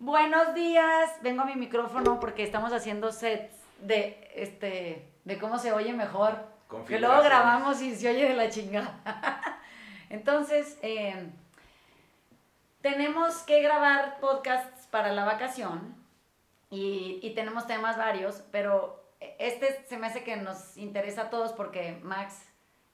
Buenos días, vengo a mi micrófono porque estamos haciendo sets de, este, de cómo se oye mejor. Que luego grabamos y se oye de la chingada. Entonces, eh, tenemos que grabar podcasts para la vacación y, y, tenemos temas varios, pero este se me hace que nos interesa a todos porque Max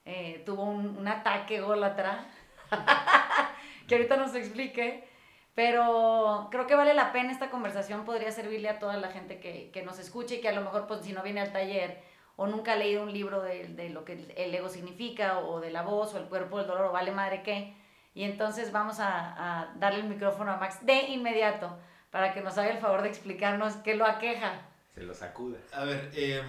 eh, tuvo un, un ataque gólatra que ahorita nos explique. Pero creo que vale la pena esta conversación, podría servirle a toda la gente que, que nos escuche y que a lo mejor, pues si no viene al taller o nunca ha leído un libro de, de, lo que el ego significa o de la voz o el cuerpo del dolor o vale madre qué. Y entonces vamos a, a darle el micrófono a Max de inmediato para que nos haga el favor de explicarnos qué lo aqueja. Se lo sacude. A ver, eh,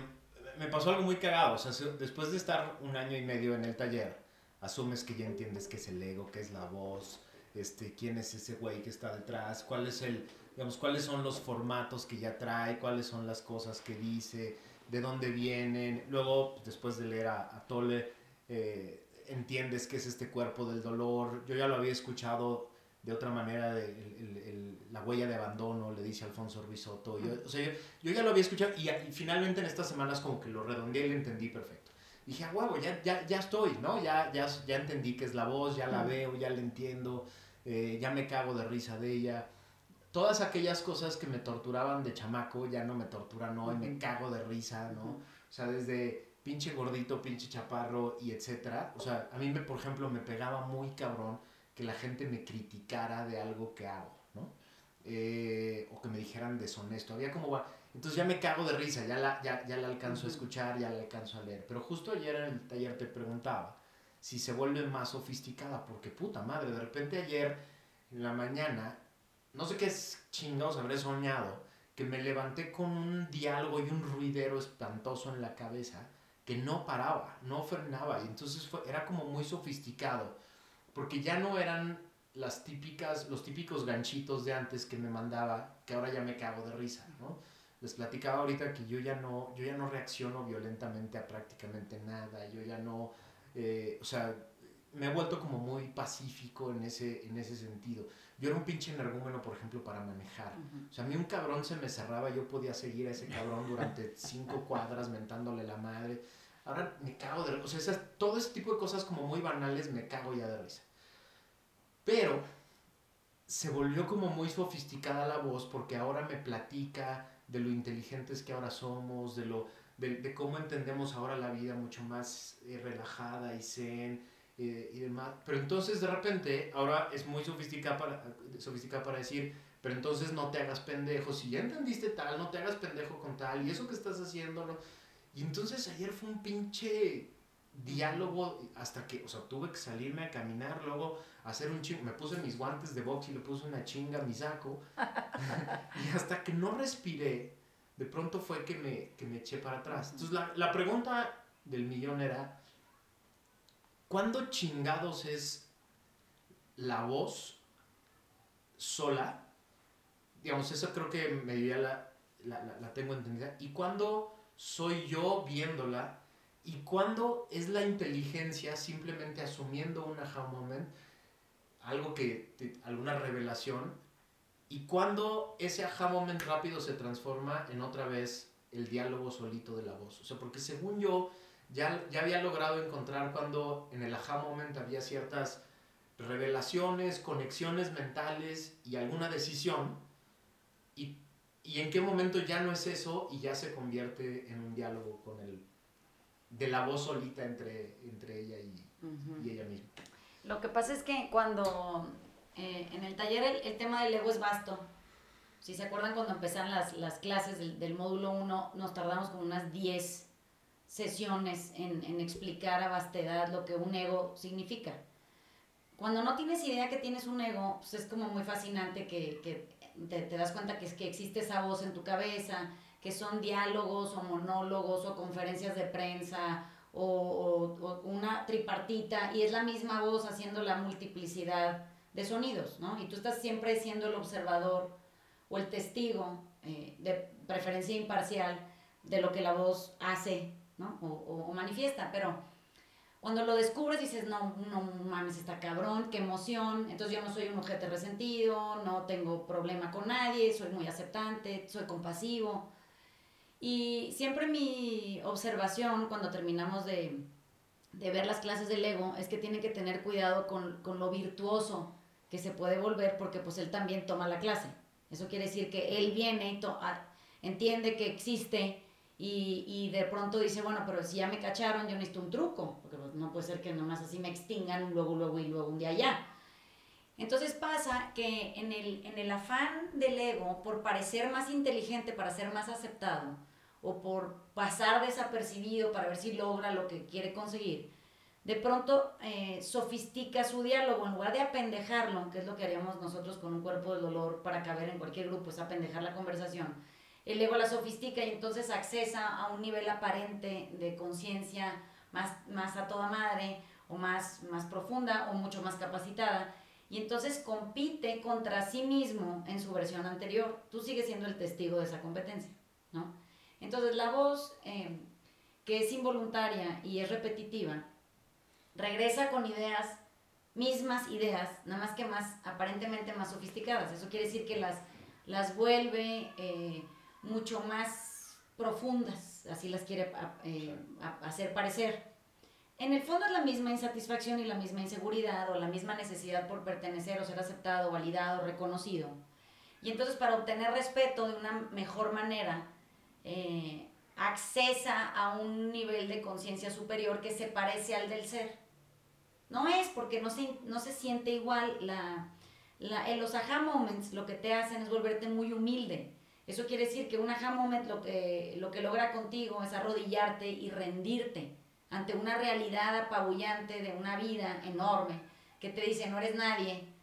me pasó algo muy cagado. O sea, después de estar un año y medio en el taller, asumes que ya entiendes qué es el ego, qué es la voz, este, quién es ese güey que está detrás, cuál es el, digamos, cuáles son los formatos que ya trae, cuáles son las cosas que dice, de dónde vienen. Luego, después de leer a, a Tole, eh, entiendes qué es este cuerpo del dolor. Yo ya lo había escuchado de otra manera, de, el, el, la huella de abandono, le dice Alfonso Ruizotto. Yo, o sea, yo, yo, ya lo había escuchado y, y, finalmente en estas semanas como que lo redondeé y lo entendí perfecto. Dije, a huevo, ya, ya, ya estoy, ¿no? Ya, ya, ya entendí qué es la voz, ya la veo, ya la entiendo eh, ya me cago de risa de ella. Todas aquellas cosas que me torturaban de chamaco ya no me torturan hoy, me cago de risa, ¿no? O sea, desde pinche gordito, pinche chaparro y etcétera. O sea, a mí, me, por ejemplo, me pegaba muy cabrón que la gente me criticara de algo que hago, ¿no? Eh, o que me dijeran deshonesto. Había como va. Entonces ya me cago de risa, ya la, ya, ya la alcanzo a escuchar, ya la alcanzo a leer. Pero justo ayer en el taller te preguntaba si se vuelve más sofisticada, porque puta madre, de repente ayer en la mañana, no sé qué chingados habré soñado, que me levanté con un diálogo y un ruidero espantoso en la cabeza que no paraba, no frenaba, y entonces fue, era como muy sofisticado, porque ya no eran las típicas, los típicos ganchitos de antes que me mandaba, que ahora ya me cago de risa, ¿no? Les platicaba ahorita que yo ya no, yo ya no reacciono violentamente a prácticamente nada, yo ya no eh, o sea, me he vuelto como muy pacífico en ese, en ese sentido. Yo era un pinche energúmeno, por ejemplo, para manejar. O sea, a mí un cabrón se me cerraba, yo podía seguir a ese cabrón durante cinco cuadras mentándole la madre. Ahora me cago de O sea, esas, todo ese tipo de cosas como muy banales me cago ya de risa. Pero se volvió como muy sofisticada la voz porque ahora me platica de lo inteligentes que ahora somos, de lo de, cómo entendemos ahora la vida mucho más eh, relajada y zen eh, y demás. Pero entonces de repente ahora es muy sofisticada para, sofisticada para decir, pero entonces no te hagas pendejo, si ya entendiste tal, no te hagas pendejo con tal, y eso que estás haciendo. Y entonces ayer fue un pinche diálogo hasta que, o sea, tuve que salirme a caminar, luego hacer un chingo, me puse mis guantes de box y le puse una chinga a mi saco, y hasta que no respiré, de pronto fue que me, que me eché para atrás. Entonces la, la pregunta del millón era, ¿cuándo chingados es la voz sola? Digamos, eso creo que me la, la, la, la tengo entendida. ¿Y cuándo soy yo viéndola? ¿Y cuándo es la inteligencia simplemente asumiendo un aha moment? Algo que, te, alguna revelación y cuando ese aha moment rápido se transforma en otra vez el diálogo solito de la voz. O sea, porque según yo ya, ya había logrado encontrar cuando en el aha moment había ciertas revelaciones, conexiones mentales y alguna decisión. Y, y en qué momento ya no es eso y ya se convierte en un diálogo con el de la voz solita entre, entre ella y, uh -huh. y ella misma. Lo que pasa es que cuando eh, en el taller el, tema del ego es vasto. Si se acuerdan cuando empezaron las, las clases del, del, módulo 1, nos tardamos como unas 10 sesiones en, en, explicar a vastedad lo que un ego significa. Cuando no tienes idea que tienes un ego, pues es como muy fascinante que, que te, te, das cuenta que, es, que existe esa voz en tu cabeza, que son diálogos o monólogos o conferencias de prensa o, o, una tripartita y es la misma voz haciendo la multiplicidad de sonidos, ¿no? Y tú estás siempre siendo el observador o el testigo, eh, de preferencia imparcial, de lo que la voz hace, ¿no? O, o, o, manifiesta. Pero Cuando lo descubres dices, no, no mames, está cabrón, qué emoción. Entonces yo no soy un objeto resentido, no tengo problema con nadie, soy muy aceptante, soy compasivo. Y siempre mi observación cuando terminamos de, de ver las clases del ego es que tiene que tener cuidado con, con, lo virtuoso que se puede volver porque pues él también toma la clase. Eso quiere decir que él viene y entiende que existe y, y, de pronto dice, bueno, pero si ya me cacharon, yo necesito un truco, porque pues, no puede ser que nomás así me extingan luego, luego y luego un día ya. Entonces pasa que en el, en el afán del ego, por parecer más inteligente para ser más aceptado, o por pasar desapercibido para ver si logra lo que quiere conseguir, de pronto eh, sofistica su diálogo en lugar de apendejarlo, que es lo que haríamos nosotros con un cuerpo de dolor para caber en cualquier grupo, es apendejar la conversación. El ego la sofistica y entonces accesa a un nivel aparente de conciencia más, más a toda madre o más, más profunda o mucho más capacitada y entonces compite contra sí mismo en su versión anterior. Tú sigues siendo el testigo de esa competencia, ¿no? Entonces la voz, eh, que es involuntaria y es repetitiva, regresa con ideas, mismas ideas, nada más que más, aparentemente más sofisticadas. Eso quiere decir que las, las vuelve eh, mucho más profundas, así las quiere eh, hacer parecer. En el fondo es la misma insatisfacción y la misma inseguridad o la misma necesidad por pertenecer o ser aceptado, validado, reconocido. Y entonces para obtener respeto de una mejor manera, eh, accesa a un nivel de conciencia superior que se parece al del ser. No es porque no se, no se siente igual. La, la, en los aha moments lo que te hacen es volverte muy humilde. Eso quiere decir que un aha moment lo que, lo que logra contigo es arrodillarte y rendirte ante una realidad apabullante de una vida enorme que te dice no eres nadie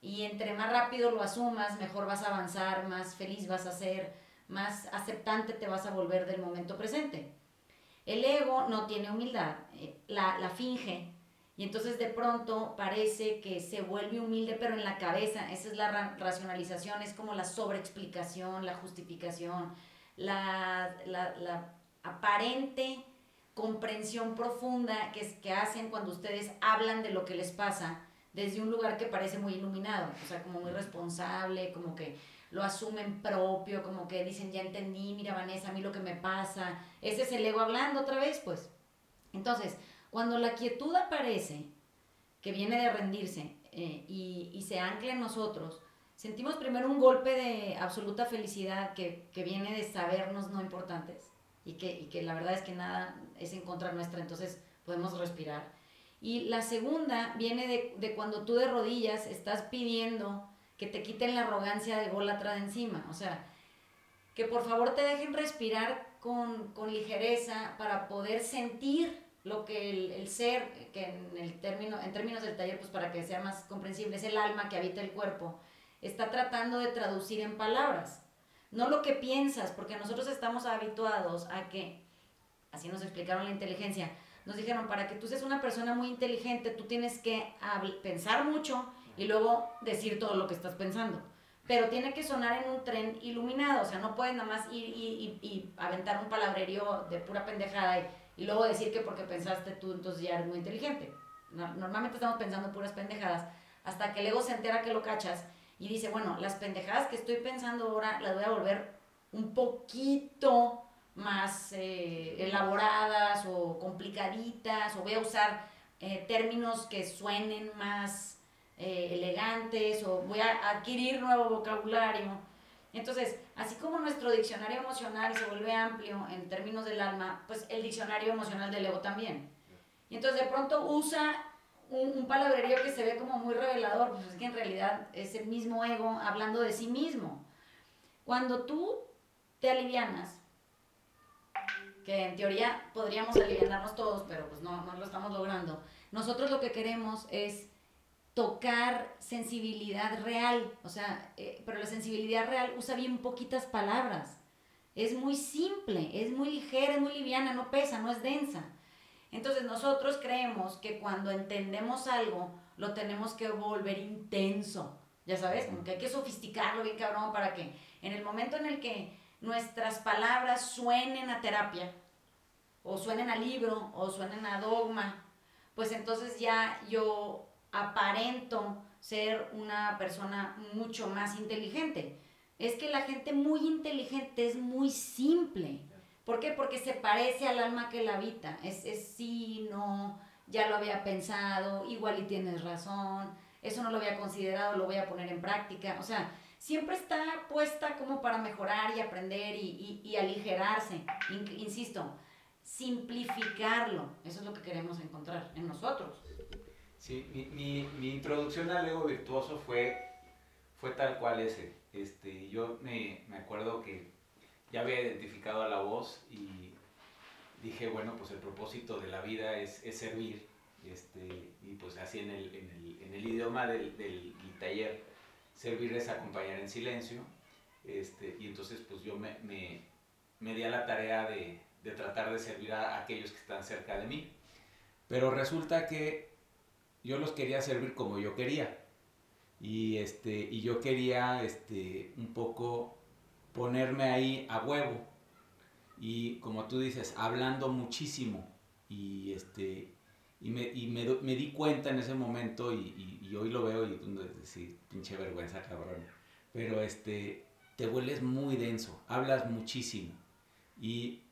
y entre más rápido lo asumas, mejor vas a avanzar, más feliz vas a ser, más aceptante te vas a volver del momento presente. El ego no tiene humildad, eh, la, la finge, y entonces de pronto parece que se vuelve humilde, pero en la cabeza, esa es la racionalización, es como la sobreexplicación, la justificación, la, la, la aparente comprensión profunda que, es, que hacen cuando ustedes hablan de lo que les pasa desde un lugar que parece muy iluminado, o sea, como muy responsable, como que lo asumen propio, como que dicen, ya entendí, mira Vanessa, a mí lo que me pasa. Ese es el ego hablando otra vez, pues. Entonces, cuando la quietud aparece, que viene de rendirse eh, y, y, se ancla en nosotros, sentimos primero un golpe de absoluta felicidad que, que viene de sabernos no importantes y que, y que la verdad es que nada es en contra nuestra, entonces podemos respirar. Y la segunda viene de, de cuando tú de rodillas estás pidiendo que te quiten la arrogancia de golatra de encima. O sea, que por favor te dejen respirar con, con ligereza para poder sentir lo que el, el, ser, que en, el término, en términos del taller, pues para que sea más comprensible, es el alma que habita el cuerpo, está tratando de traducir en palabras. No lo que piensas, porque nosotros estamos habituados a que, así nos explicaron la inteligencia, nos dijeron, para que tú seas una persona muy inteligente, tú tienes que pensar mucho y luego decir todo lo que estás pensando. Pero tiene que sonar en un tren iluminado, o sea, no puedes nada más ir y, y, aventar un palabrerío de pura pendejada y, luego decir que porque pensaste tú entonces ya eres muy inteligente. normalmente estamos pensando puras pendejadas hasta que el ego se entera que lo cachas y dice, bueno, las pendejadas que estoy pensando ahora las voy a volver un poquito más eh, elaboradas o complicaditas o voy a usar eh, términos que suenen más eh, elegantes o voy a adquirir nuevo vocabulario. Entonces, así como nuestro diccionario emocional se vuelve amplio en términos del alma, pues el diccionario emocional del ego también. Y entonces de pronto usa un, un palabrerío que se ve como muy revelador, pues es que en realidad es el mismo ego hablando de sí mismo. Cuando tú te alivianas, que en teoría podríamos aliviarnos todos, pero pues no, no lo estamos logrando, nosotros lo que queremos es tocar sensibilidad real, o sea, eh, pero la sensibilidad real usa bien poquitas palabras. Es muy simple, es muy ligera, es muy liviana, no pesa, no es densa. Entonces nosotros creemos que cuando entendemos algo, lo tenemos que volver intenso. Ya sabes, como que hay que sofisticarlo bien cabrón para que en el momento en el que nuestras palabras suenen a terapia, o suenen a libro, o suenen a dogma, pues entonces ya yo aparento ser una persona mucho más inteligente. Es que la gente muy inteligente es muy simple. ¿Por qué? Porque se parece al alma que la habita. Es, es sí, no, ya lo había pensado, igual y tienes razón, eso no lo había considerado, lo voy a poner en práctica. O sea, siempre está puesta como para mejorar y aprender y, y, aligerarse. insisto, simplificarlo. Eso es lo que queremos encontrar en nosotros. Sí, mi, mi, mi introducción al ego virtuoso fue, fue tal cual ese. Este, yo me, me acuerdo que ya había identificado a la voz y dije, bueno, pues el propósito de la vida es, es servir. Este, y pues así en el, en el, en el idioma del, del, taller, servir es acompañar en silencio. Este, y entonces pues yo me, me, me di a la tarea de, de tratar de servir a aquellos que están cerca de mí. Pero resulta que yo los quería servir como yo quería. Y, este, y yo quería este, un poco ponerme ahí a huevo. Y como tú dices, hablando muchísimo. Y, este, y, me, y me, me di cuenta en ese momento, y, y, hoy lo veo y sí, pinche vergüenza, cabrón. Pero este, te vuelves muy denso, hablas muchísimo. Y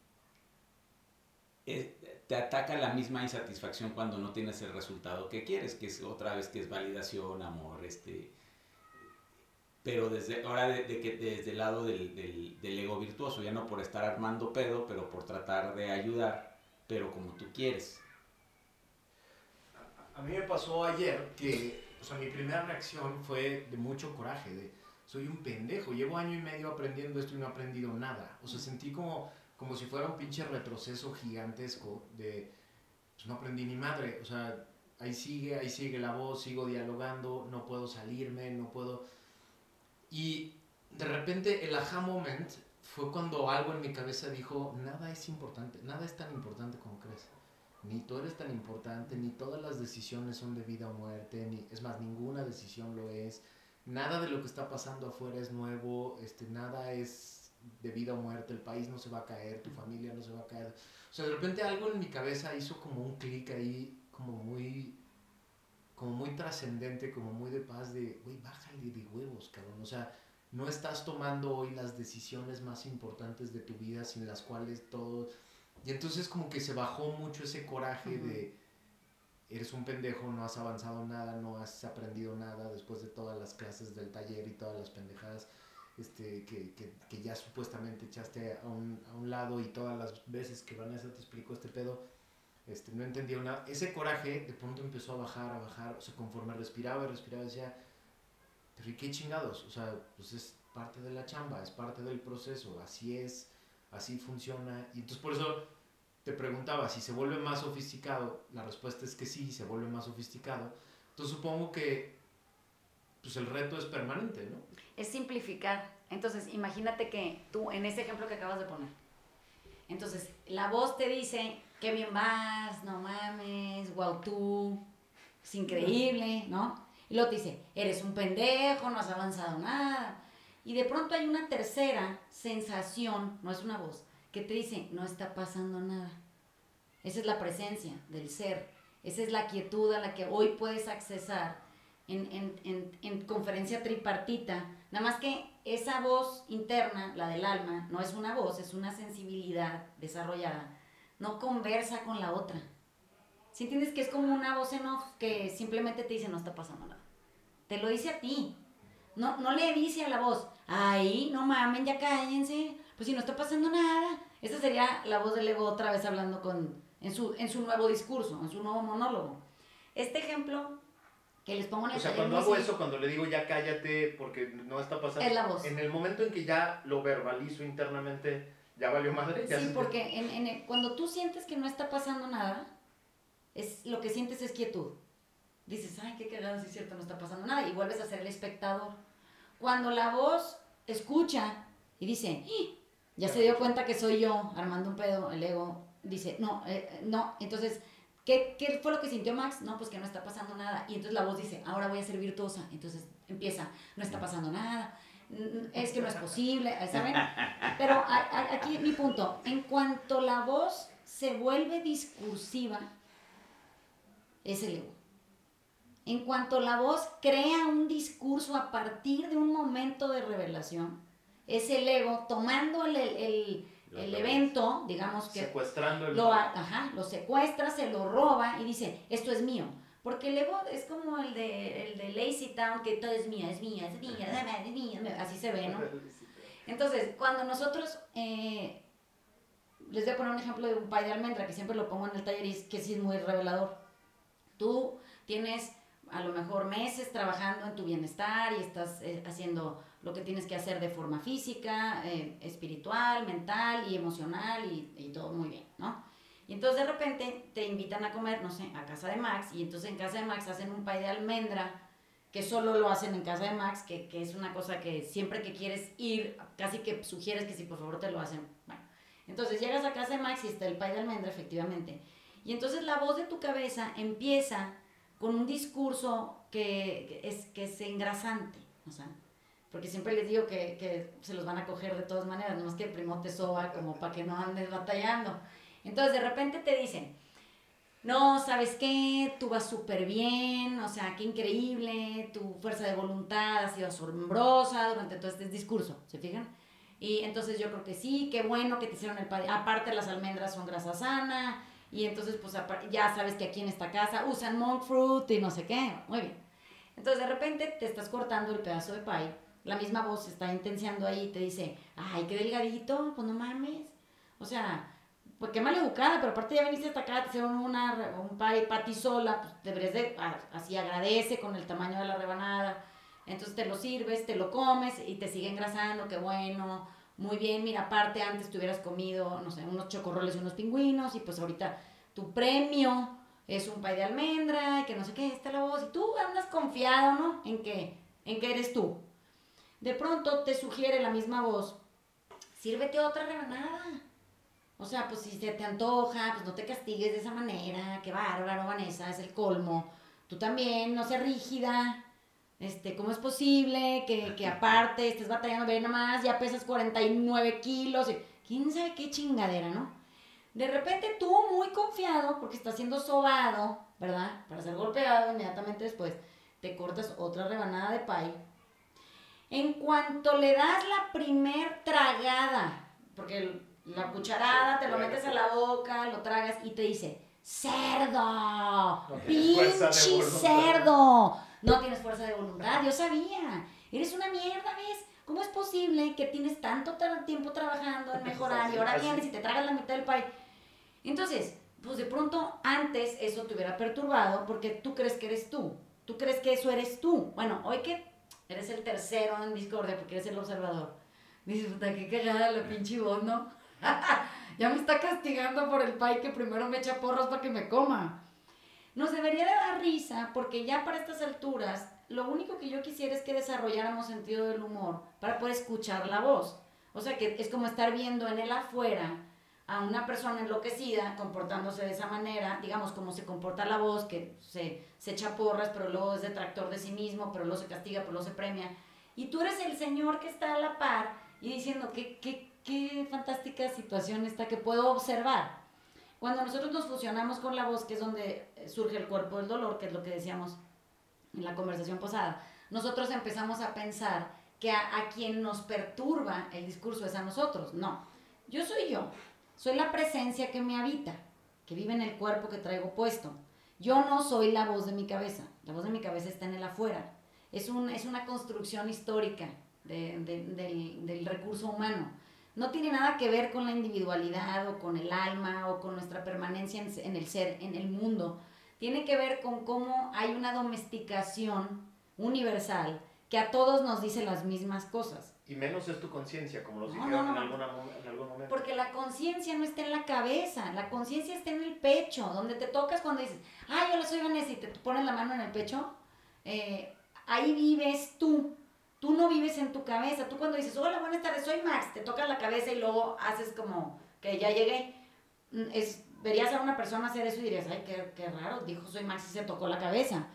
te ataca la misma insatisfacción cuando no tienes el resultado que quieres, que es otra vez que es validación, amor, este, pero desde ahora de, que desde el lado del, del, ego virtuoso, ya no por estar armando pedo, pero por tratar de ayudar, pero como tú quieres. A, mí me pasó ayer que, o sea, mi primera reacción fue de mucho coraje, de soy un pendejo, llevo año y medio aprendiendo esto y no he aprendido nada. O sea, sentí como como si fuera un pinche retroceso gigantesco de, pues no aprendí ni madre, o sea, ahí sigue, ahí sigue la voz, sigo dialogando, no puedo salirme, no puedo... Y de repente el aha moment fue cuando algo en mi cabeza dijo, nada es importante, nada es tan importante como crees. Ni tú eres tan importante, ni todas las decisiones son de vida o muerte, ni, es más, ninguna decisión lo es. Nada de lo que está pasando afuera es nuevo, este, nada es de vida o muerte, el país no se va a caer, tu familia no se va a caer. O sea, de repente algo en mi cabeza hizo como un clic ahí, como muy, como muy trascendente, como muy de paz, de, güey, bájale de huevos, cabrón. O sea, no estás tomando hoy las decisiones más importantes de tu vida sin las cuales todo... Y entonces como que se bajó mucho ese coraje de, eres un pendejo, no has avanzado nada, no has aprendido nada después de todas las clases del taller y todas las pendejadas este, que, que, que, ya supuestamente echaste a un, a un, lado y todas las veces que Vanessa te explicó este pedo, este, no entendía nada. Ese coraje de pronto empezó a bajar, a bajar, o sea, conforme respiraba y respiraba decía, pero ¿y qué chingados? O sea, pues es parte de la chamba, es parte del proceso, así es, así funciona. Y entonces por eso te preguntaba si se vuelve más sofisticado, la respuesta es que sí, se vuelve más sofisticado. Entonces supongo que pues el reto es permanente, ¿no? Es simplificar. Entonces, imagínate que tú, en ese ejemplo que acabas de poner, entonces la voz te dice, qué bien vas, no mames, wow tú, es increíble, ¿no? Y luego te dice, eres un pendejo, no has avanzado nada. Y de pronto hay una tercera sensación, no es una voz, que te dice, no está pasando nada. Esa es la presencia del ser. Esa es la quietud a la que hoy puedes accesar en, conferencia tripartita, nada más que esa voz interna, la del alma, no es una voz, es una sensibilidad desarrollada, no conversa con la otra. Si entiendes que es como una voz en off que simplemente te dice no está pasando nada? Te lo dice a ti. No, no le dice a la voz, ay, no mamen, ya cállense, pues si no está pasando nada. Esa sería la voz del ego otra vez hablando con, en, su, en su nuevo discurso, en su nuevo monólogo. Este ejemplo que les pongo en O sea, cuando hago eso, cuando le digo ya cállate porque no está pasando. Es la voz. En el momento en que ya lo verbalizo internamente, ya valió madre. sí, porque en, cuando tú sientes que no está pasando nada, es, lo que sientes es quietud. Dices, ay, qué cagado, si es cierto, no está pasando nada. Y vuelves a ser el espectador. Cuando la voz escucha y dice, ¡Ah! ya, se dio cuenta que soy yo armando un pedo, el ego dice, no, eh, no, entonces ¿Qué, ¿Qué, fue lo que sintió Max? No, pues que no está pasando nada. Y entonces la voz dice, ahora voy a ser virtuosa. Entonces empieza, no está pasando nada, es que no es posible, ¿saben? Pero aquí mi punto, en cuanto la voz se vuelve discursiva, es el ego. En cuanto la voz crea un discurso a partir de un momento de revelación, es el ego tomando el, el, el, evento, digamos que... Secuestrando el... Lo, ajá, lo secuestra, se lo roba y dice, esto es mío. Porque el ego es como el de, el de Lazy Town, que todo es mío, es mía, es mía, es mía, así se ve, ¿no? Entonces, cuando nosotros, eh, les voy a poner un ejemplo de un pay de almendra, que siempre lo pongo en el taller y que sí es muy revelador. Tú tienes a lo mejor meses trabajando en tu bienestar y estás eh, haciendo lo que tienes que hacer de forma física, eh, espiritual, mental y emocional y, y, todo muy bien, ¿no? Y entonces de repente te invitan a comer, no sé, a casa de Max y entonces en casa de Max hacen un pay de almendra que solo lo hacen en casa de Max, que, que es una cosa que siempre que quieres ir, casi que sugieres que si por favor te lo hacen. Bueno, entonces llegas a casa de Max y está el pay de almendra, efectivamente. Y entonces la voz de tu cabeza empieza con un discurso que, es, que es engrasante, o sea, porque siempre les digo que, que, se los van a coger de todas maneras, no es que el primo te soba como para que no andes batallando. Entonces de repente te dicen, no, ¿sabes qué? Tú vas súper bien, o sea, qué increíble, tu fuerza de voluntad ha sido asombrosa durante todo este discurso, ¿se fijan? Y entonces yo creo que sí, qué bueno que te hicieron el padre. Aparte las almendras son grasa sana, y entonces, pues ya sabes que aquí en esta casa usan monk fruit y no sé qué. Muy bien. Entonces, de repente te estás cortando el pedazo de pie. La misma voz está intenciando ahí y te dice, ay, qué delgadito, pues no mames. O sea, pues qué mal educada, pero aparte ya viniste hasta acá, te hicieron una, un pie para ti sola, pues deberías de, así agradece con el tamaño de la rebanada. Entonces te lo sirves, te lo comes y te sigue engrasando, qué bueno muy bien, mira, aparte antes te hubieras comido, no sé, unos chocorroles y unos pingüinos y pues ahorita tu premio es un pay de almendra y que no sé qué, está la voz y tú andas confiado, ¿no? En que, en que eres tú. De pronto te sugiere la misma voz, sírvete otra rebanada. O sea, pues si se te antoja, pues no te castigues de esa manera, qué bárbaro, Vanessa, es el colmo. Tú también, no seas rígida, este, ¿cómo es posible que, que aparte estés batallando, ve nomás, ya pesas 49 kilos, quién sabe qué chingadera, ¿no? De repente tú, muy confiado, porque estás siendo sobado, ¿verdad? Para ser golpeado inmediatamente después, te cortas otra rebanada de pay. En cuanto le das la primer tragada, porque la cucharada te lo metes a la boca, lo tragas y te dice, cerdo, pinche cerdo no tienes fuerza de voluntad, yo sabía, eres una mierda, ¿ves? ¿Cómo es posible que tienes tanto tiempo trabajando en mejorar y ahora vienes y te tragas la mitad del pay? Entonces, pues de pronto antes eso te hubiera perturbado porque tú crees que eres tú, tú crees que eso eres tú. Bueno, hoy que eres el tercero en Discordia porque eres el observador, dices, puta, qué cagada la pinche voz, ¿no? ya me está castigando por el pay que primero me echa porros para que me coma. Nos debería de dar risa porque ya para estas alturas lo único que yo quisiera es que desarrolláramos sentido del humor para poder escuchar la voz. O sea que es como estar viendo en el afuera a una persona enloquecida comportándose de esa manera, digamos como se comporta la voz, que se, se echa porras, pero luego es detractor de sí mismo, pero luego se castiga, pero luego se premia. Y tú eres el señor que está a la par y diciendo qué, qué fantástica situación está que puedo observar. Cuando nosotros nos fusionamos con la voz, que es donde eh, surge el cuerpo del dolor, que es lo que decíamos en la conversación pasada, nosotros empezamos a pensar que a, quien nos perturba el discurso es a nosotros. No, yo soy yo, soy la presencia que me habita, que vive en el cuerpo que traigo puesto. Yo no soy la voz de mi cabeza, la voz de mi cabeza está en el afuera. Es, un, es una construcción histórica del, del recurso humano no tiene nada que ver con la individualidad o con el alma o con nuestra permanencia en, el ser, en el mundo. Tiene que ver con cómo hay una domesticación universal que a todos nos dice las mismas cosas. Y menos es tu conciencia, como lo dijeron en, algún momento. Porque la conciencia no está en la cabeza, la conciencia está en el pecho, donde te tocas cuando dices, ay, yo soy Vanessa y te pones la mano en el pecho, eh, ahí vives tú. Tú no vives en tu cabeza. Tú cuando dices, hola, buenas tardes, soy Max, te tocas la cabeza y luego haces como que ya llegué. Mm, es, verías a una persona hacer eso y dirías, ay, qué, qué raro, dijo soy Max y se tocó la cabeza.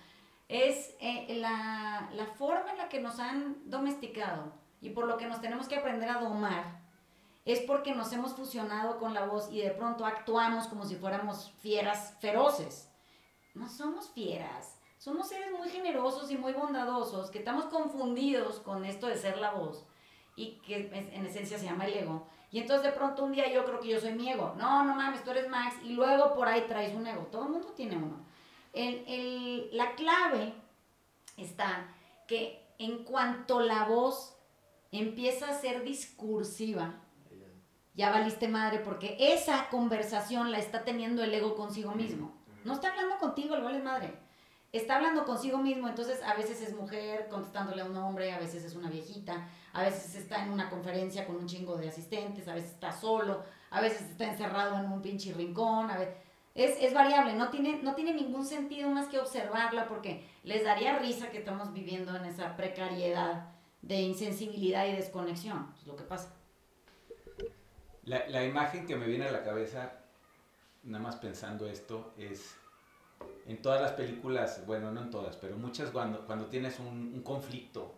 Es eh, la, la forma en la que nos han domesticado y por lo que nos tenemos que aprender a domar es porque nos hemos fusionado con la voz y de pronto actuamos como si fuéramos fieras feroces. no somos fieras. Somos seres muy generosos y muy bondadosos, que estamos confundidos con esto de ser la voz y que en esencia se llama el ego. Y entonces de pronto un día yo creo que yo soy mi ego. No, no mames, tú eres Max. Y luego por ahí traes un ego. Todo el mundo tiene uno. El, el, la clave está que en cuanto la voz empieza a ser discursiva, ya valiste madre porque esa conversación la está teniendo el ego consigo mismo. No está hablando contigo, le vale madre. Está hablando consigo mismo, entonces a veces es mujer contestándole a un hombre, a veces es una viejita, a veces está en una conferencia con un chingo de asistentes, a veces está solo, a veces está encerrado en un pinche rincón, a veces... Es, es, variable, no tiene, no tiene ningún sentido más que observarla porque les daría risa que estamos viviendo en esa precariedad de insensibilidad y desconexión, es lo que pasa. La, la, imagen que me viene a la cabeza, nada más pensando esto, es en todas las películas, bueno, no en todas, pero muchas cuando, cuando tienes un, un conflicto,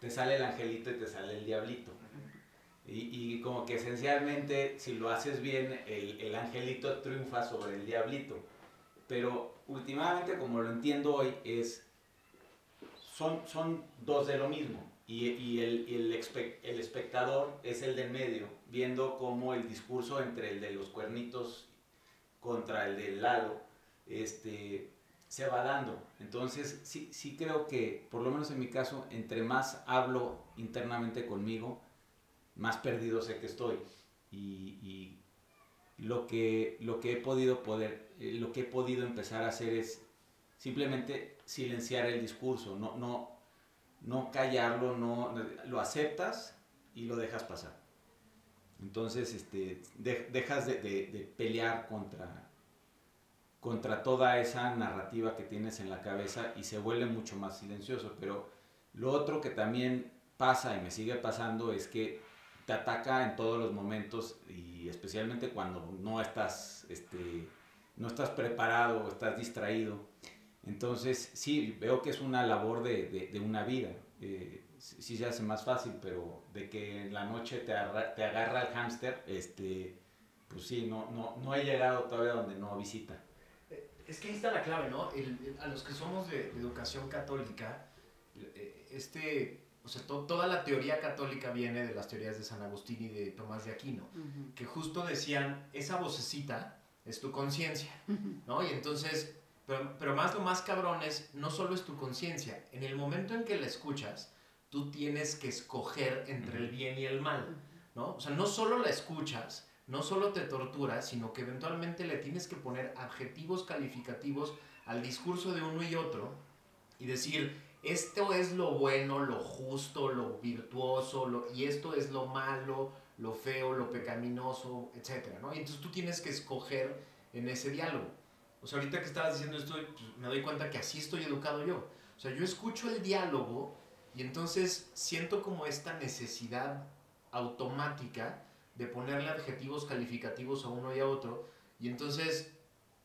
te sale el angelito y te sale el diablito. Y, y, como que esencialmente, si lo haces bien, el, el, angelito triunfa sobre el diablito. Pero últimamente, como lo entiendo hoy, es, son, son dos de lo mismo. Y, y el, el, el, espectador es el del medio, viendo cómo el discurso entre el de los cuernitos contra el del Lalo este, se va dando. Entonces, sí, sí creo que, por lo menos en mi caso, entre más hablo internamente conmigo, más perdido sé que estoy. Y, lo, que, lo que he podido poder, eh, lo que he podido empezar a hacer es simplemente silenciar el discurso, no, no, no callarlo, no, lo aceptas y lo dejas pasar. Entonces, este, dejas de, de, pelear contra, contra toda esa narrativa que tienes en la cabeza y se vuelve mucho más silencioso. Pero lo otro que también pasa y me sigue pasando es que te ataca en todos los momentos y especialmente cuando no estás, este, no estás preparado o estás distraído. Entonces, sí, veo que es una labor de, de, una vida. Eh, sí se hace más fácil, pero de que en la noche te, te agarra el hámster, este, pues sí, no, no, no he llegado todavía donde no visita. Es que ahí está la clave, ¿no? a los que somos de, educación católica, eh, este o sea, toda la teoría católica viene de las teorías de San Agustín y de Tomás de Aquino, que justo decían, esa vocecita es tu conciencia, ¿no? Y entonces, pero, pero, más lo más cabrón es, no solo es tu conciencia, en el momento en que la escuchas, tú tienes que escoger entre el bien y el mal, ¿no? O sea, no solo la escuchas, no solo te torturas, sino que eventualmente le tienes que poner adjetivos calificativos al discurso de uno y otro y decir, esto es lo bueno, lo justo, lo virtuoso, y esto es lo malo, lo feo, lo pecaminoso, etc. ¿no? Y entonces tú tienes que escoger en ese diálogo. O sea, ahorita que estabas diciendo esto, pues, me doy cuenta que así estoy educado yo. O sea, yo escucho el diálogo y entonces siento como esta necesidad automática de ponerle adjetivos calificativos a uno y a otro. Y entonces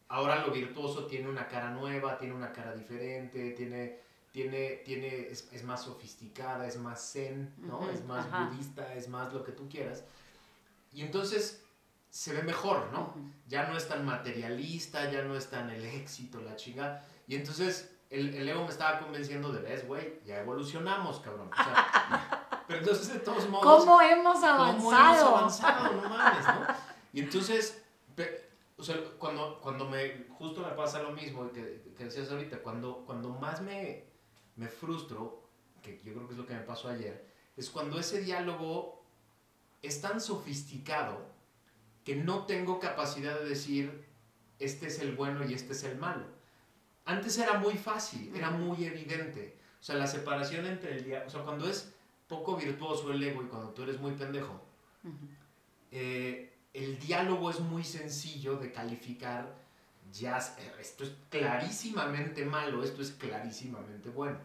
ahora lo virtuoso tiene una cara nueva, tiene una cara diferente, tiene tiene, tiene, es, más sofisticada, es más zen, ¿no? es más budista, es más lo que tú quieras. Y entonces se ve mejor, ¿no? Ya no es tan materialista, ya no es tan el éxito, la chingada. Y entonces el, el ego me estaba convenciendo de, ves, güey, ya evolucionamos, cabrón. O sea, pero entonces de todos modos... ¿Cómo hemos avanzado? ¿Cómo hemos avanzado? No mames, ¿no? Y entonces, o sea, cuando, cuando me, justo me pasa lo mismo que, que decías ahorita, cuando, cuando más me me frustro, que yo creo que es lo que me pasó ayer, es cuando ese diálogo es tan sofisticado que no tengo capacidad de decir, este es el bueno y este es el malo. Antes era muy fácil, era muy evidente. O sea, la separación entre el diálogo, o sea, cuando es poco virtuoso el ego y cuando tú eres muy pendejo, eh, el diálogo es muy sencillo de calificar ya esto es clarísimamente malo, esto es clarísimamente bueno.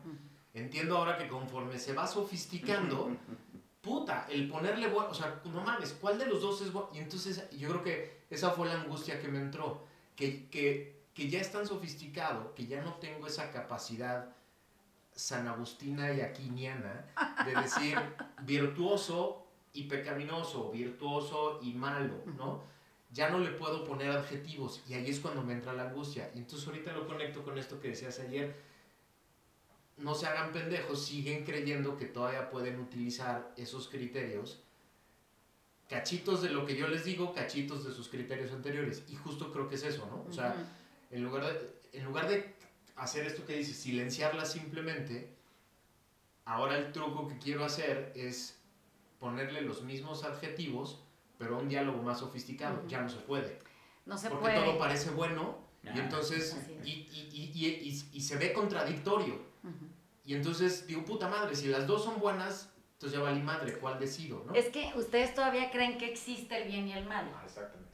Entiendo ahora que conforme se va sofisticando, puta, el ponerle bueno, o sea, no mames, ¿cuál de los dos es bueno? Y entonces yo creo que esa fue la angustia que me entró, que, que, que ya es tan sofisticado, que ya no tengo esa capacidad san agustina y aquiniana de decir virtuoso y pecaminoso, virtuoso y malo, ¿no? ya no le puedo poner adjetivos y ahí es cuando me entra la angustia. Y entonces ahorita lo conecto con esto que decías ayer. No se hagan pendejos, siguen creyendo que todavía pueden utilizar esos criterios. Cachitos de lo que yo les digo, cachitos de sus criterios anteriores. Y justo creo que es eso, ¿no? O sea, en, lugar de, en lugar de hacer esto que dices, silenciarla simplemente, ahora el truco que quiero hacer es ponerle los mismos adjetivos pero un diálogo más sofisticado ya no se puede. No se porque puede. todo parece bueno y entonces y, y, y, y, se ve contradictorio. Y entonces digo, puta madre, si las dos son buenas, entonces ya valí madre, ¿cuál decido? ¿no? Es que ustedes todavía creen que existe el bien y el mal. Ah, exactamente.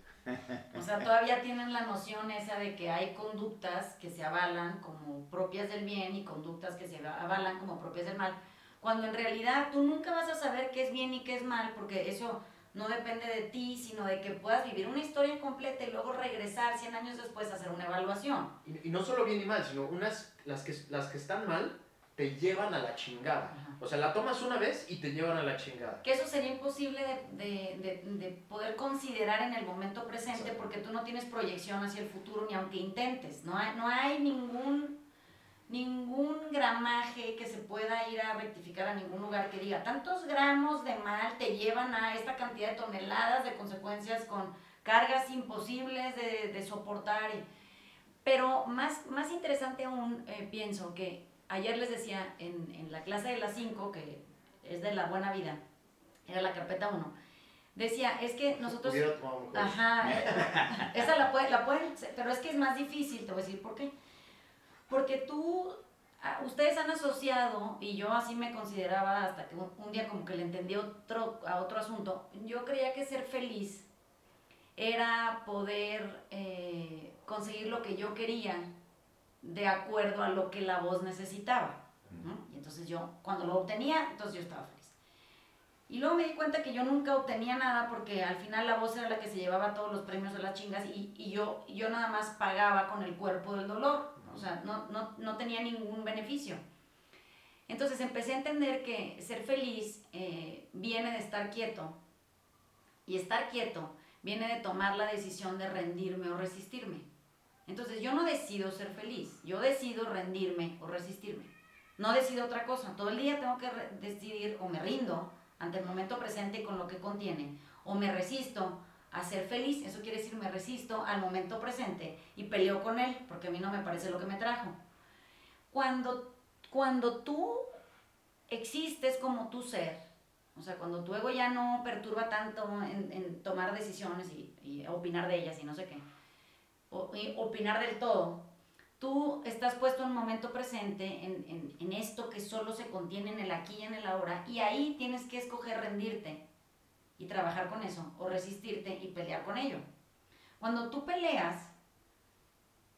O sea, todavía tienen la noción esa de que hay conductas que se avalan como propias del bien y conductas que se avalan como propias del mal, cuando en realidad tú nunca vas a saber qué es bien y qué es mal, porque eso no depende de ti, sino de que puedas vivir una historia completa y luego regresar 100 años después a hacer una evaluación. Y, no solo bien y mal, sino unas, las que, las que están mal, te llevan a la chingada. O sea, la tomas una vez y te llevan a la chingada. Que eso sería imposible de, de, de, poder considerar en el momento presente porque tú no tienes proyección hacia el futuro ni aunque intentes. No hay, no hay ningún ningún gramaje que se pueda ir a rectificar a ningún lugar que diga tantos gramos de mal te llevan a esta cantidad de toneladas de consecuencias con cargas imposibles de, de soportar. pero más, más interesante aún, eh, pienso que ayer les decía en, en la clase de las 5, que es de la buena vida, era la carpeta 1, decía, es que nosotros... Ajá, esa la, puede, la pueden, pero es que es más difícil, te voy a decir por qué. Porque tú, ustedes han asociado, y yo así me consideraba hasta que un, día como que le entendí otro, a otro asunto, yo creía que ser feliz era poder eh, conseguir lo que yo quería de acuerdo a lo que la voz necesitaba. Y entonces yo, cuando lo obtenía, entonces yo estaba feliz. Y luego me di cuenta que yo nunca obtenía nada porque al final la voz era la que se llevaba todos los premios de las chingas y, y yo, yo nada más pagaba con el cuerpo del dolor o sea, no, no, no tenía ningún beneficio. Entonces empecé a entender que ser feliz eh, viene de estar quieto y estar quieto viene de tomar la decisión de rendirme o resistirme. Entonces yo no decido ser feliz, yo decido rendirme o resistirme. No decido otra cosa. Todo el día tengo que decidir o me rindo ante el momento presente con lo que contiene o me resisto a ser feliz, eso quiere decir me resisto al momento presente y peleo con él, porque a mí no me parece lo que me trajo. Cuando, cuando tú existes como tu ser, o sea, cuando tu ego ya no perturba tanto en, tomar decisiones y, opinar de ellas y no sé qué, opinar del todo, tú estás puesto en un momento presente, en, en esto que solo se contiene en el aquí y en el ahora, y ahí tienes que escoger rendirte y trabajar con eso, o resistirte y pelear con ello. Cuando tú peleas,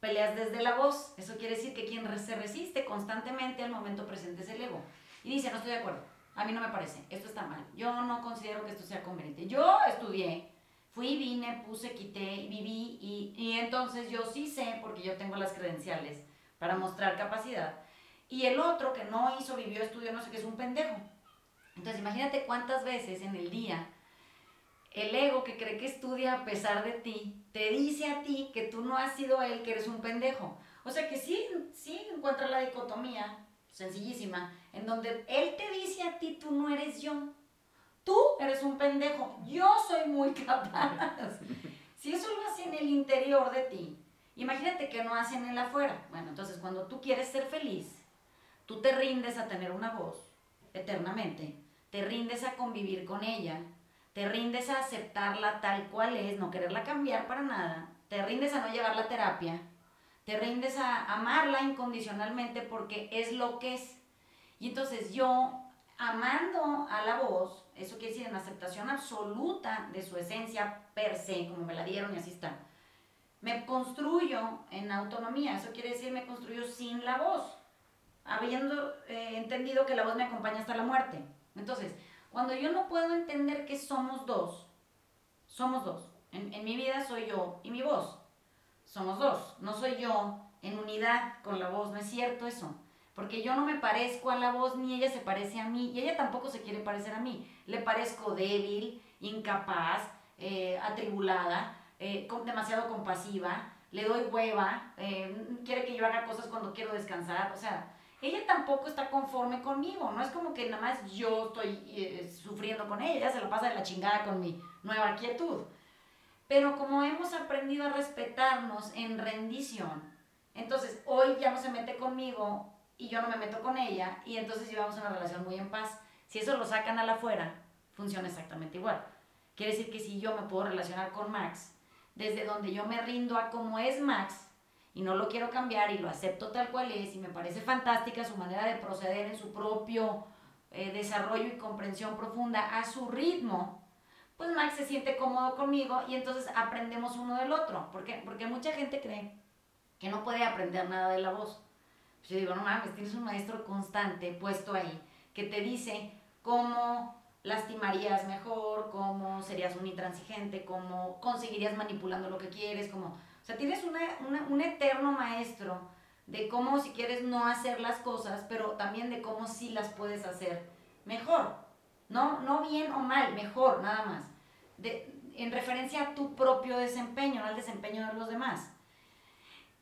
peleas desde la voz. Eso quiere decir que quien se resiste constantemente al momento presente es el ego. Y dice, no estoy de acuerdo, a mí no me parece, esto está mal, yo no considero que esto sea conveniente. Yo estudié, fui, vine, puse, quité, viví y, y entonces yo sí sé, porque yo tengo las credenciales para mostrar capacidad. Y el otro que no hizo, vivió, estudió, no sé qué, es un pendejo. Entonces imagínate cuántas veces en el día el ego que cree que estudia a pesar de ti, te dice a ti que tú no has sido él, que eres un pendejo. O sea que sí, sí encuentra la dicotomía, sencillísima, en donde él te dice a ti, tú no eres yo. Tú eres un pendejo, yo soy muy capaz. si eso lo hace en el interior de ti, imagínate que no hace en el afuera. Bueno, entonces cuando tú quieres ser feliz, tú te rindes a tener una voz eternamente, te rindes a convivir con ella, te rindes a aceptarla tal cual es, no quererla cambiar para nada, te rindes a no llevarla a terapia, te rindes a amarla incondicionalmente porque es lo que es. Y entonces yo, amando a la voz, eso quiere decir en aceptación absoluta de su esencia per se, como me la dieron y así está, me construyo en autonomía, eso quiere decir me construyo sin la voz, habiendo eh, entendido que la voz me acompaña hasta la muerte. Entonces, cuando yo no puedo entender que somos dos, somos dos. En, mi vida soy yo y mi voz. Somos dos. No soy yo en unidad con la voz. No es cierto eso. Porque yo no me parezco a la voz ni ella se parece a mí y ella tampoco se quiere parecer a mí. Le parezco débil, incapaz, eh, atribulada. eh, demasiado compasiva, le doy hueva, eh, quiere que yo haga cosas cuando quiero descansar, o sea, ella tampoco está conforme conmigo, no es como que nada más yo estoy sufriendo con ella, ella se la pasa de la chingada con mi nueva quietud. Pero como hemos aprendido a respetarnos en rendición, entonces hoy ya no se mete conmigo y yo no me meto con ella y entonces llevamos una relación muy en paz. Si eso lo sacan a la afuera, funciona exactamente igual. Quiere decir que si yo me puedo relacionar con Max, desde donde yo me rindo a cómo es Max y no lo quiero cambiar y lo acepto tal cual es y me parece fantástica su manera de proceder en su propio eh, desarrollo y comprensión profunda a su ritmo, pues Max se siente cómodo conmigo y entonces aprendemos uno del otro. ¿Por qué? Porque mucha gente cree que no puede aprender nada de la voz. Yo digo, no mames, tienes un maestro constante puesto ahí que te dice cómo lastimarías mejor, cómo serías un intransigente, cómo conseguirías manipulando lo que quieres, como, o sea, tienes un eterno maestro de cómo si quieres no hacer las cosas, pero también de cómo sí las puedes hacer mejor. No, no bien o mal, mejor, nada más. De, en referencia a tu propio desempeño, no al desempeño de los demás.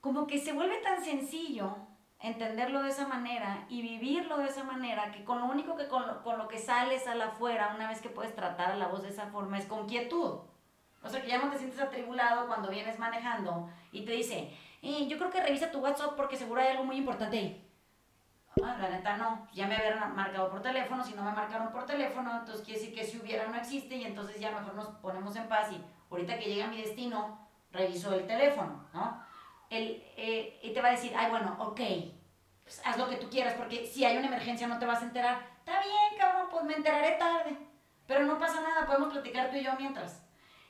Como que se vuelve tan sencillo entenderlo de esa manera y vivirlo de esa manera, que con lo único que con lo, que sales a la afuera, una vez que puedes tratar a la voz de esa forma, es con quietud. O sea, que ya no te sientes atribulado cuando vienes manejando y te dice, eh, yo creo que revisa tu WhatsApp porque seguro hay algo muy importante ahí. Ah, la neta no, ya me habían marcado por teléfono, si no me marcaron por teléfono, entonces quiere decir que si hubiera no existe y entonces ya mejor nos ponemos en paz y ahorita que llega mi destino, reviso el teléfono, ¿no? Él, eh, y te va a decir, ay, bueno, ok, pues haz lo que tú quieras, porque si hay una emergencia no te vas a enterar. Está bien, cabrón, pues me enteraré tarde, pero no pasa nada, podemos platicar tú y yo mientras.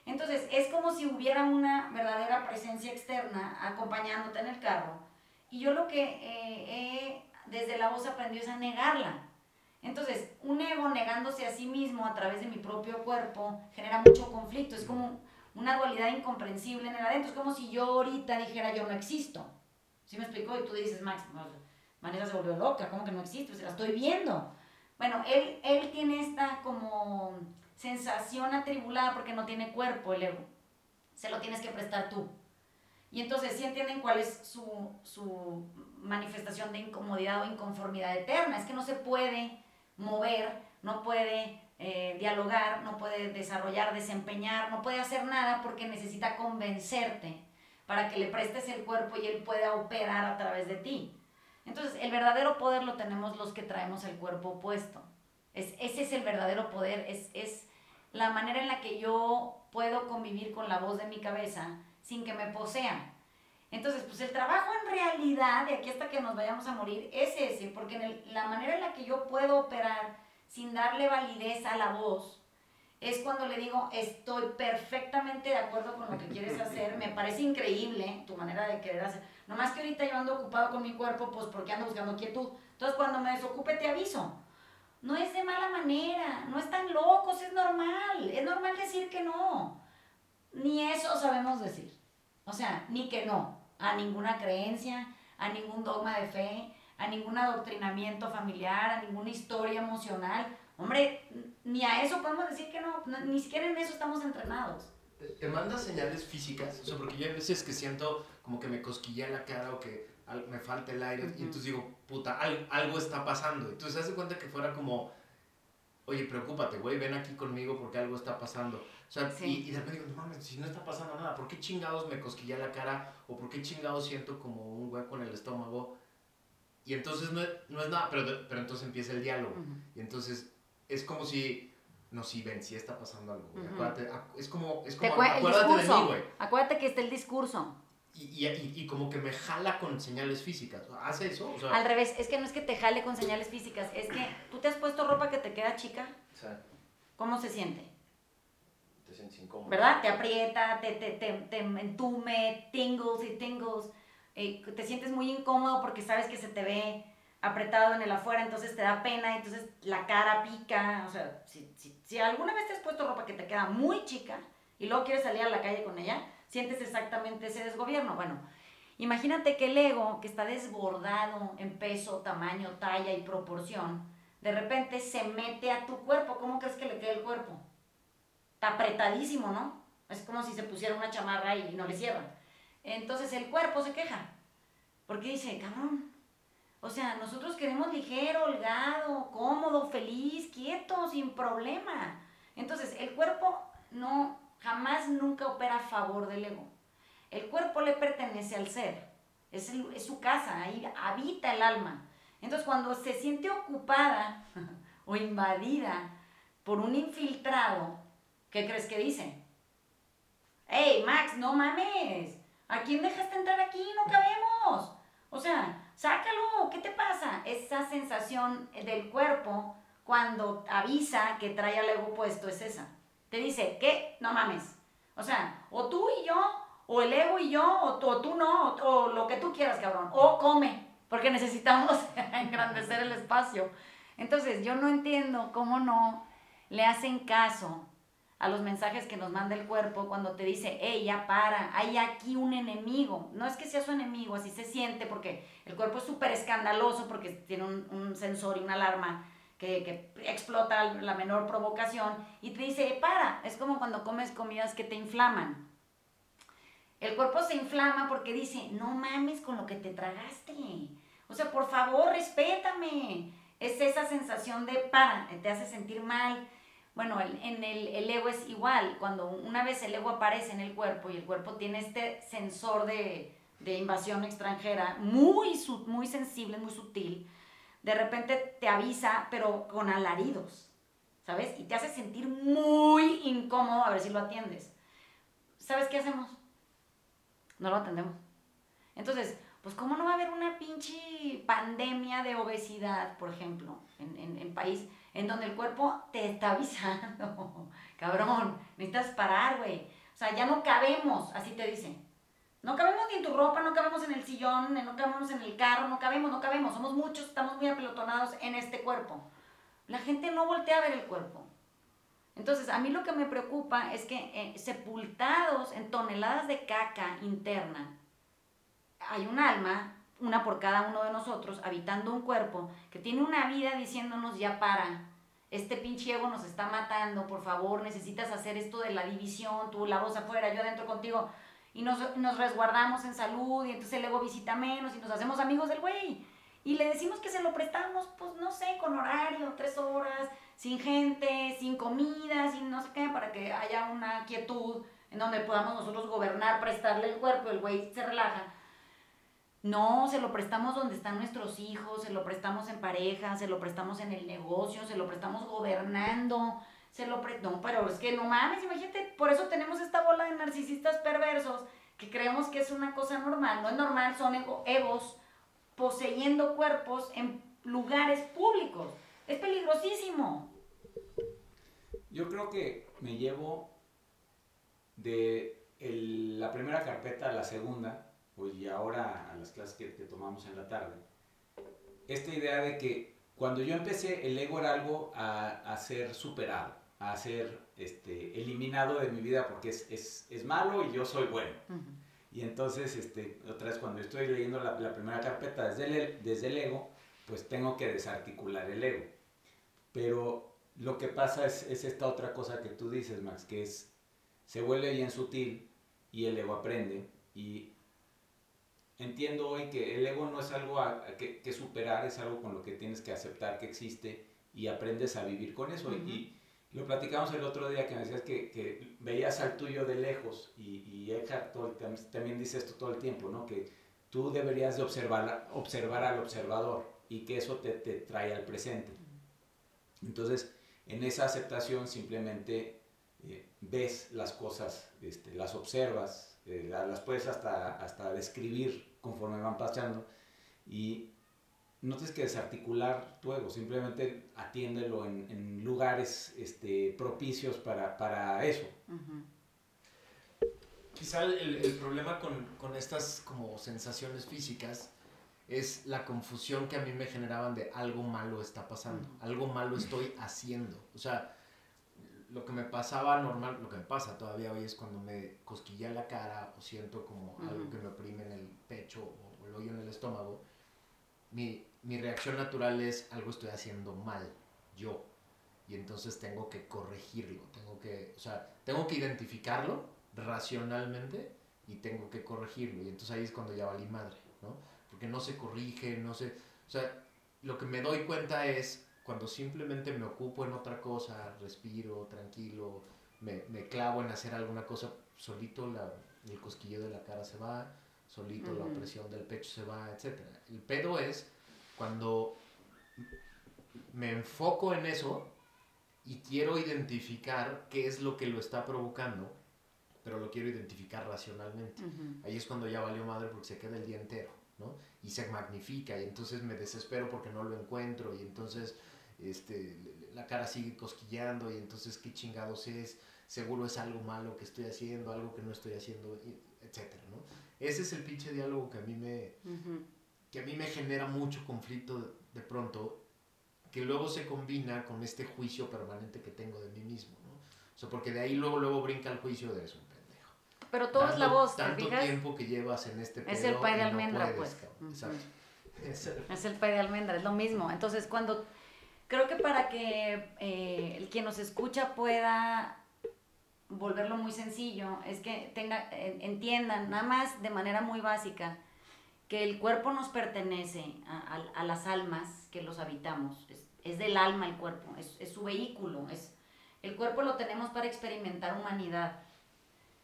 Entonces, es como si hubiera una verdadera presencia externa acompañándote en el carro. Y yo lo que eh, he, desde la voz aprendido es a negarla. Entonces, un ego negándose a sí mismo a través de mi propio cuerpo genera mucho conflicto. Es como una dualidad incomprensible en el adentro. Es como si yo ahorita dijera yo no existo. ¿Sí me explico? Y tú dices, Max, Vanessa se volvió loca, ¿cómo que no existe? Pues, la estoy viendo. Bueno, él, él tiene esta como sensación atribulada porque no tiene cuerpo el ego. Se lo tienes que prestar tú. Y entonces sí entienden cuál es su, su manifestación de incomodidad o inconformidad eterna. Es que no se puede mover, no puede eh, dialogar, no puede desarrollar, desempeñar, no puede hacer nada porque necesita convencerte para que le prestes el cuerpo y él pueda operar a través de ti. Entonces, el verdadero poder lo tenemos los que traemos el cuerpo opuesto. Es, ese es el verdadero poder, es, es la manera en la que yo puedo convivir con la voz de mi cabeza sin que me posean. Entonces, pues el trabajo en realidad, de aquí hasta que nos vayamos a morir, es ese, porque la manera en la que yo puedo operar sin darle validez a la voz, es cuando le digo, estoy perfectamente de acuerdo con lo que quieres hacer, me parece increíble tu manera de querer hacer. Nomás que ahorita yo ando ocupado con mi cuerpo, pues porque ando buscando quietud. Entonces cuando me desocupe te aviso. No es de mala manera, no están locos, es normal, es normal decir que no. Ni eso sabemos decir. O sea, ni que no, a ninguna creencia, a ningún dogma de fe, a ningún adoctrinamiento familiar, a ninguna historia emocional. Hombre, ni a eso podemos decir que no, ni siquiera en eso estamos entrenados. ¿Te manda señales físicas? O sea, porque yo a veces que siento como que me cosquilla la cara o que me falta el aire y entonces digo, puta, algo está pasando. Entonces, hace cuenta que fuera como, oye, preocúpate, güey, ven aquí conmigo porque algo está pasando. O sea, y, y, de repente digo, no mames, si no está pasando nada, ¿por qué chingados me cosquilla la cara o por qué chingados siento como un hueco en el estómago? Y entonces no, no es nada, pero, pero entonces empieza el diálogo. Y entonces es como si, no, si ven, si está pasando algo, Acuérdate, es como, es como acuérdate de mí, güey. Acuérdate que está el discurso. Y, y, y, como que me jala con señales físicas. ¿Hace eso? O sea, Al revés, es que no es que te jale con señales físicas, es que tú te has puesto ropa que te queda chica. Sí. ¿Cómo se siente? Te sientes incómodo. ¿Verdad? Te aprieta, te, te, te, te entume, tingles y tingles. Eh, te sientes muy incómodo porque sabes que se te ve apretado en el afuera, entonces te da pena, entonces la cara pica, o sea, si, si, si, alguna vez te has puesto ropa que te queda muy chica y luego quieres salir a la calle con ella, sientes exactamente ese desgobierno. Bueno, imagínate que el ego, que está desbordado en peso, tamaño, talla y proporción, de repente se mete a tu cuerpo, ¿cómo crees que le queda el cuerpo? Está apretadísimo, ¿no? Es como si se pusiera una chamarra y no le cierran. Entonces el cuerpo se queja. Porque dice, cabrón, o sea, nosotros queremos ligero, holgado, cómodo, feliz, quieto, sin problema. Entonces, el cuerpo no, jamás, nunca opera a favor del ego. El cuerpo le pertenece al ser, es, es su casa, ahí habita el alma. Entonces, cuando se siente ocupada o invadida por un infiltrado, ¿qué crees que dice? ¡Hey, Max, no mames! ¿A quién dejaste entrar aquí? No cabemos. O sea, sácalo, ¿qué te pasa? Esa sensación del cuerpo cuando avisa que trae al ego puesto es esa. Te dice, ¿qué? No mames. O sea, o tú y yo, o el ego y yo, o, tú no, o, lo que tú quieras, cabrón. O come, porque necesitamos engrandecer el espacio. Entonces, yo no entiendo cómo no le hacen caso a los mensajes que nos manda el cuerpo cuando te dice, hey, ya para, hay aquí un enemigo. No es que sea su enemigo, así se siente, porque el cuerpo es súper escandaloso, porque tiene un, sensor y una alarma que, que, explota la menor provocación, y te dice, para, es como cuando comes comidas que te inflaman. El cuerpo se inflama porque dice, no mames con lo que te tragaste. O sea, por favor, respétame. Es esa sensación de para, te hace sentir mal bueno, en el, el, ego es igual. Cuando una vez el ego aparece en el cuerpo y el cuerpo tiene este sensor de, de invasión extranjera muy, muy sensible, muy sutil, de repente te avisa, pero con alaridos, ¿sabes? Y te hace sentir muy incómodo a ver si lo atiendes. ¿Sabes qué hacemos? No lo atendemos. Entonces, pues ¿cómo no va a haber una pinche pandemia de obesidad, por ejemplo, en, en, en país? En donde el cuerpo te está avisando, cabrón, necesitas parar, güey. O sea, ya no cabemos, así te dicen. No cabemos ni en tu ropa, no cabemos en el sillón, no cabemos en el carro, no cabemos, no cabemos. Somos muchos, estamos muy apelotonados en este cuerpo. La gente no voltea a ver el cuerpo. Entonces, a mí lo que me preocupa es que eh, sepultados en toneladas de caca interna, hay un alma una por cada uno de nosotros, habitando un cuerpo que tiene una vida diciéndonos ya para, este pinche ego nos está matando, por favor, necesitas hacer esto de la división, tú la voz afuera, yo adentro contigo, y nos, nos resguardamos en salud, y entonces el ego visita menos, y nos hacemos amigos del güey. Y le decimos que se lo prestamos, pues no sé, con horario, tres horas, sin gente, sin comida, sin no sé qué, para que haya una quietud en donde podamos nosotros gobernar, prestarle el cuerpo, el güey se relaja no, se lo prestamos donde están nuestros hijos, se lo prestamos en pareja, se lo prestamos en el negocio, se lo prestamos gobernando, se lo pre no, pero es que no mames, imagínate, por eso tenemos esta bola de narcisistas perversos que creemos que es una cosa normal, no es normal, son egos poseyendo cuerpos en lugares públicos. Es peligrosísimo. Yo creo que me llevo de la primera carpeta a la segunda pues, y ahora a las clases que, tomamos en la tarde, esta idea de que cuando yo empecé el ego era algo a, ser superado, a ser este, eliminado de mi vida porque es, es, es malo y yo soy bueno. Y entonces, este, otra vez, cuando estoy leyendo la, la primera carpeta desde el, desde el ego, pues tengo que desarticular el ego. Pero lo que pasa es, es, esta otra cosa que tú dices, Max, que es, se vuelve bien sutil y el ego aprende y entiendo hoy que el ego no es algo que, que, superar, es algo con lo que tienes que aceptar que existe y aprendes a vivir con eso. Y lo platicamos el otro día que me decías que, que veías al tuyo de lejos y, y Eckhart también dice esto todo el tiempo, ¿no? que tú deberías de observar, observar al observador y que eso te, te trae al presente. Entonces, en esa aceptación simplemente eh, ves las cosas, este, las observas, eh, las puedes hasta, hasta describir conforme van pasando y no tienes que desarticular tu ego, simplemente atiéndelo en, en lugares este, propicios para, para eso. Quizá el, el problema con, con, estas como sensaciones físicas es la confusión que a mí me generaban de algo malo está pasando, algo malo estoy haciendo. O sea, lo que me pasaba normal, lo que me pasa todavía hoy es cuando me cosquilla la cara o siento como algo que me oprime en el pecho o el hoyo en el estómago, mi, mi, reacción natural es algo estoy haciendo mal, yo. y entonces tengo que corregirlo, tengo que, o sea, tengo que identificarlo racionalmente y tengo que corregirlo. Y entonces ahí es cuando ya valí madre, ¿no? Porque no se corrige, no se... O sea, lo que me doy cuenta es cuando simplemente me ocupo en otra cosa, respiro tranquilo, me, me clavo en hacer alguna cosa, solito la, el cosquillo de la cara se va, solito la presión del pecho se va, etc. El pedo es cuando me enfoco en eso y quiero identificar qué es lo que lo está provocando, pero lo quiero identificar racionalmente. Ahí es cuando ya valió madre porque se queda el día entero, ¿no? Y se magnifica y entonces me desespero porque no lo encuentro y entonces este, la cara sigue cosquillando y entonces qué chingados es, seguro es algo malo que estoy haciendo, algo que no estoy haciendo, etcétera, ¿no? Ese es el pinche diálogo que a mí me, que a mí me genera mucho conflicto de pronto que luego se combina con este juicio permanente que tengo de mí mismo, ¿no? O sea, porque de ahí luego, luego brinca el juicio de eso. Pero todo es la voz, Tanto tiempo que llevas en este Es el pay de almendra, pues. Exacto. Es el... es el pay de almendra, es lo mismo. Entonces, cuando... Creo que para que eh, el quien nos escucha pueda volverlo muy sencillo, es que tenga, entiendan, nada más de manera muy básica, que el cuerpo nos pertenece a, a las almas que los habitamos. Es, es del alma el cuerpo, es, es, su vehículo. Es, el cuerpo lo tenemos para experimentar humanidad,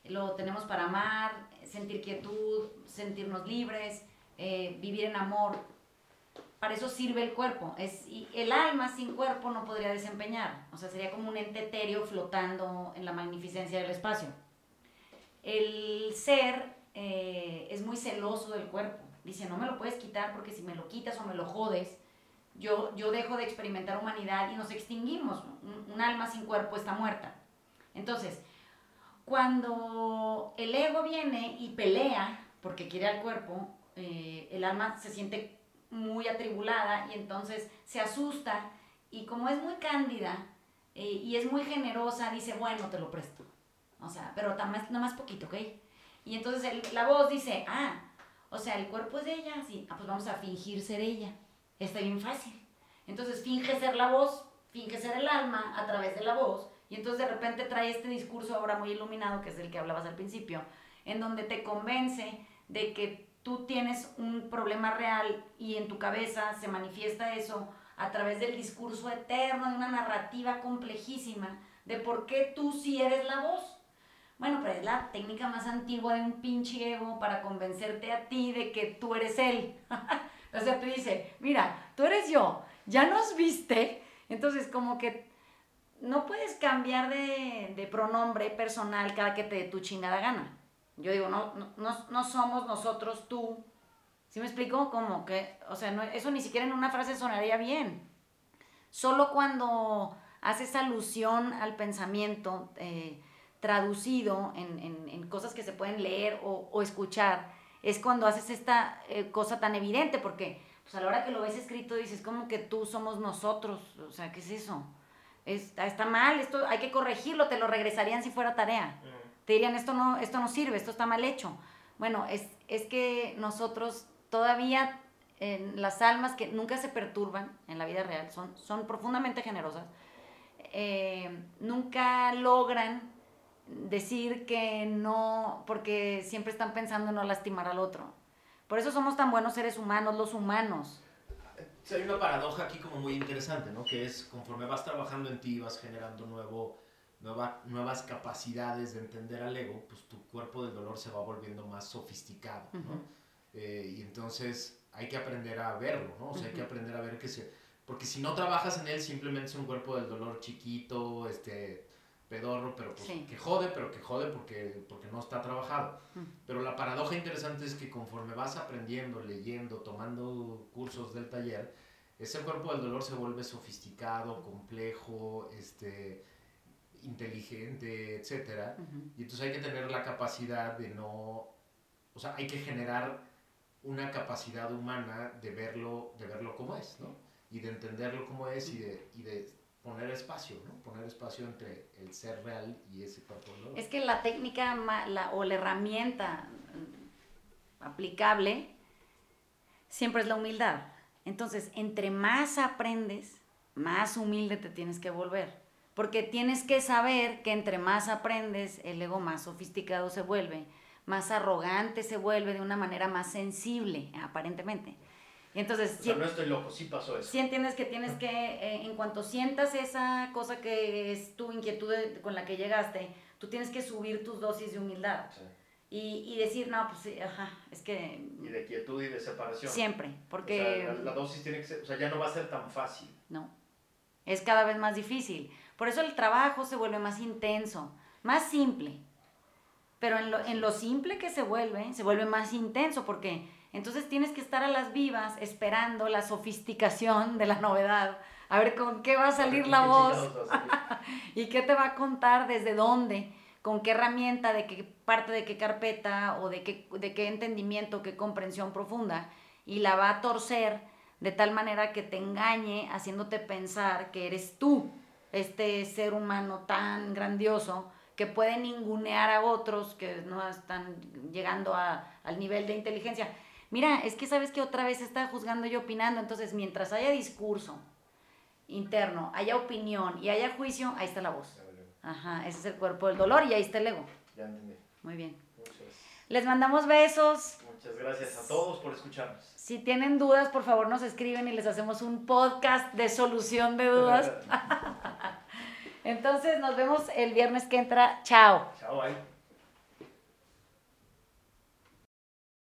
lo tenemos para amar, sentir quietud, sentirnos libres, eh, vivir en amor. Para eso sirve el cuerpo. Es, el alma sin cuerpo no podría desempeñar. O sea, sería como un ente etéreo flotando en la magnificencia del espacio. El ser eh, es muy celoso del cuerpo. Dice, no me lo puedes quitar porque si me lo quitas o me lo jodes, yo, yo dejo de experimentar humanidad y nos extinguimos. Un, alma sin cuerpo está muerta. Entonces, cuando el ego viene y pelea porque quiere al cuerpo, eh, el alma se siente muy atribulada y entonces se asusta y como es muy cándida eh, y es muy generosa, dice, bueno, te lo presto. O sea, pero nada más, más poquito, ¿ok? Y entonces la voz dice, ah, o sea, el cuerpo es de ella, sí, ah, pues vamos a fingir ser ella está bien fácil. Entonces finge ser la voz, finge ser el alma a través de la voz, y entonces de repente trae este discurso ahora muy iluminado, que es el que hablabas al principio, en donde te convence de que tú tienes un problema real y en tu cabeza se manifiesta eso a través del discurso eterno, de una narrativa complejísima de por qué tú sí eres la voz. Bueno, pero es la técnica más antigua de un pinche ego para convencerte a ti de que tú eres él. O sea, te dice, mira, tú eres yo, ya nos viste, entonces como que no puedes cambiar de, pronombre personal cada que te dé tu chingada gana. Yo digo, no, no, no somos nosotros tú. ¿Sí me explico? Como que, o sea, no, eso ni siquiera en una frase sonaría bien. Solo cuando haces alusión al pensamiento eh, traducido en, cosas que se pueden leer o, o escuchar, es cuando haces esta eh, cosa tan evidente, porque pues, a la hora que lo ves escrito dices como que tú somos nosotros, o sea, ¿qué es eso? Está, está mal, esto hay que corregirlo, te lo regresarían si fuera tarea. Te dirían, esto no, esto no sirve, esto está mal hecho. Bueno, es, es que nosotros todavía, las almas que nunca se perturban en la vida real, son, son profundamente generosas, eh, nunca logran decir que no, porque siempre están pensando en no lastimar al otro. Por eso somos tan buenos seres humanos, los humanos. hay una paradoja aquí como muy interesante, ¿no? Que es conforme vas trabajando en ti, vas generando nuevo, nueva, nuevas capacidades de entender al ego, pues tu cuerpo del dolor se va volviendo más sofisticado, ¿no? Eh, y entonces hay que aprender a verlo, ¿no? O sea, hay que aprender a ver que se... Porque si no trabajas en él, simplemente es un cuerpo del dolor chiquito, este pedorro, pero pues, que jode, pero que jode porque, porque no está trabajado. Pero la paradoja interesante es que conforme vas aprendiendo, leyendo, tomando cursos del taller, ese cuerpo del dolor se vuelve sofisticado, complejo, este, inteligente, etc. Y entonces hay que tener la capacidad de no, o sea, hay que generar una capacidad humana de verlo, de verlo como es, ¿no? Y de entenderlo como es y de, y de poner espacio, ¿no? Poner espacio entre el ser real y ese cuerpo. Es que la técnica la, o la herramienta mm, aplicable siempre es la humildad. Entonces, entre más aprendes, más humilde te tienes que volver. Porque tienes que saber que entre más aprendes, el ego más sofisticado se vuelve, más arrogante se vuelve de una manera más sensible, aparentemente. Y entonces, o sea, no estoy loco, sí pasó eso. Sí entiendes que tienes que, eh, en cuanto sientas esa cosa que es tu inquietud con la que llegaste, tú tienes que subir tus dosis de humildad. Y, y, decir, no, pues ajá, es que... Y de quietud y de separación. Siempre, porque... O sea, la, dosis tiene que ser, o sea, ya no va a ser tan fácil. No, es cada vez más difícil. Por eso el trabajo se vuelve más intenso, más simple. Pero en lo, en lo simple que se vuelve, se vuelve más intenso, porque entonces tienes que estar a las vivas esperando la sofisticación de la novedad, a ver con qué va a salir la voz. y qué te va a contar, desde dónde, con qué herramienta, de qué parte de qué carpeta o de qué, de qué entendimiento, qué comprensión profunda, y la va a torcer de tal manera que te engañe haciéndote pensar que eres tú, este ser humano tan grandioso que puede ningunear a otros que no están llegando a, al nivel de inteligencia mira, es que sabes que otra vez está juzgando y opinando, entonces mientras haya discurso interno, haya opinión y haya juicio, ahí está la voz. Ajá, ese es el cuerpo del dolor y ahí está el ego. Ya entendí. Muy bien. Les mandamos besos. Muchas gracias a todos por escucharnos. Si tienen dudas, por favor nos escriben y les hacemos un podcast de solución de dudas. Entonces nos vemos el viernes que entra. Chao. Chao, bye.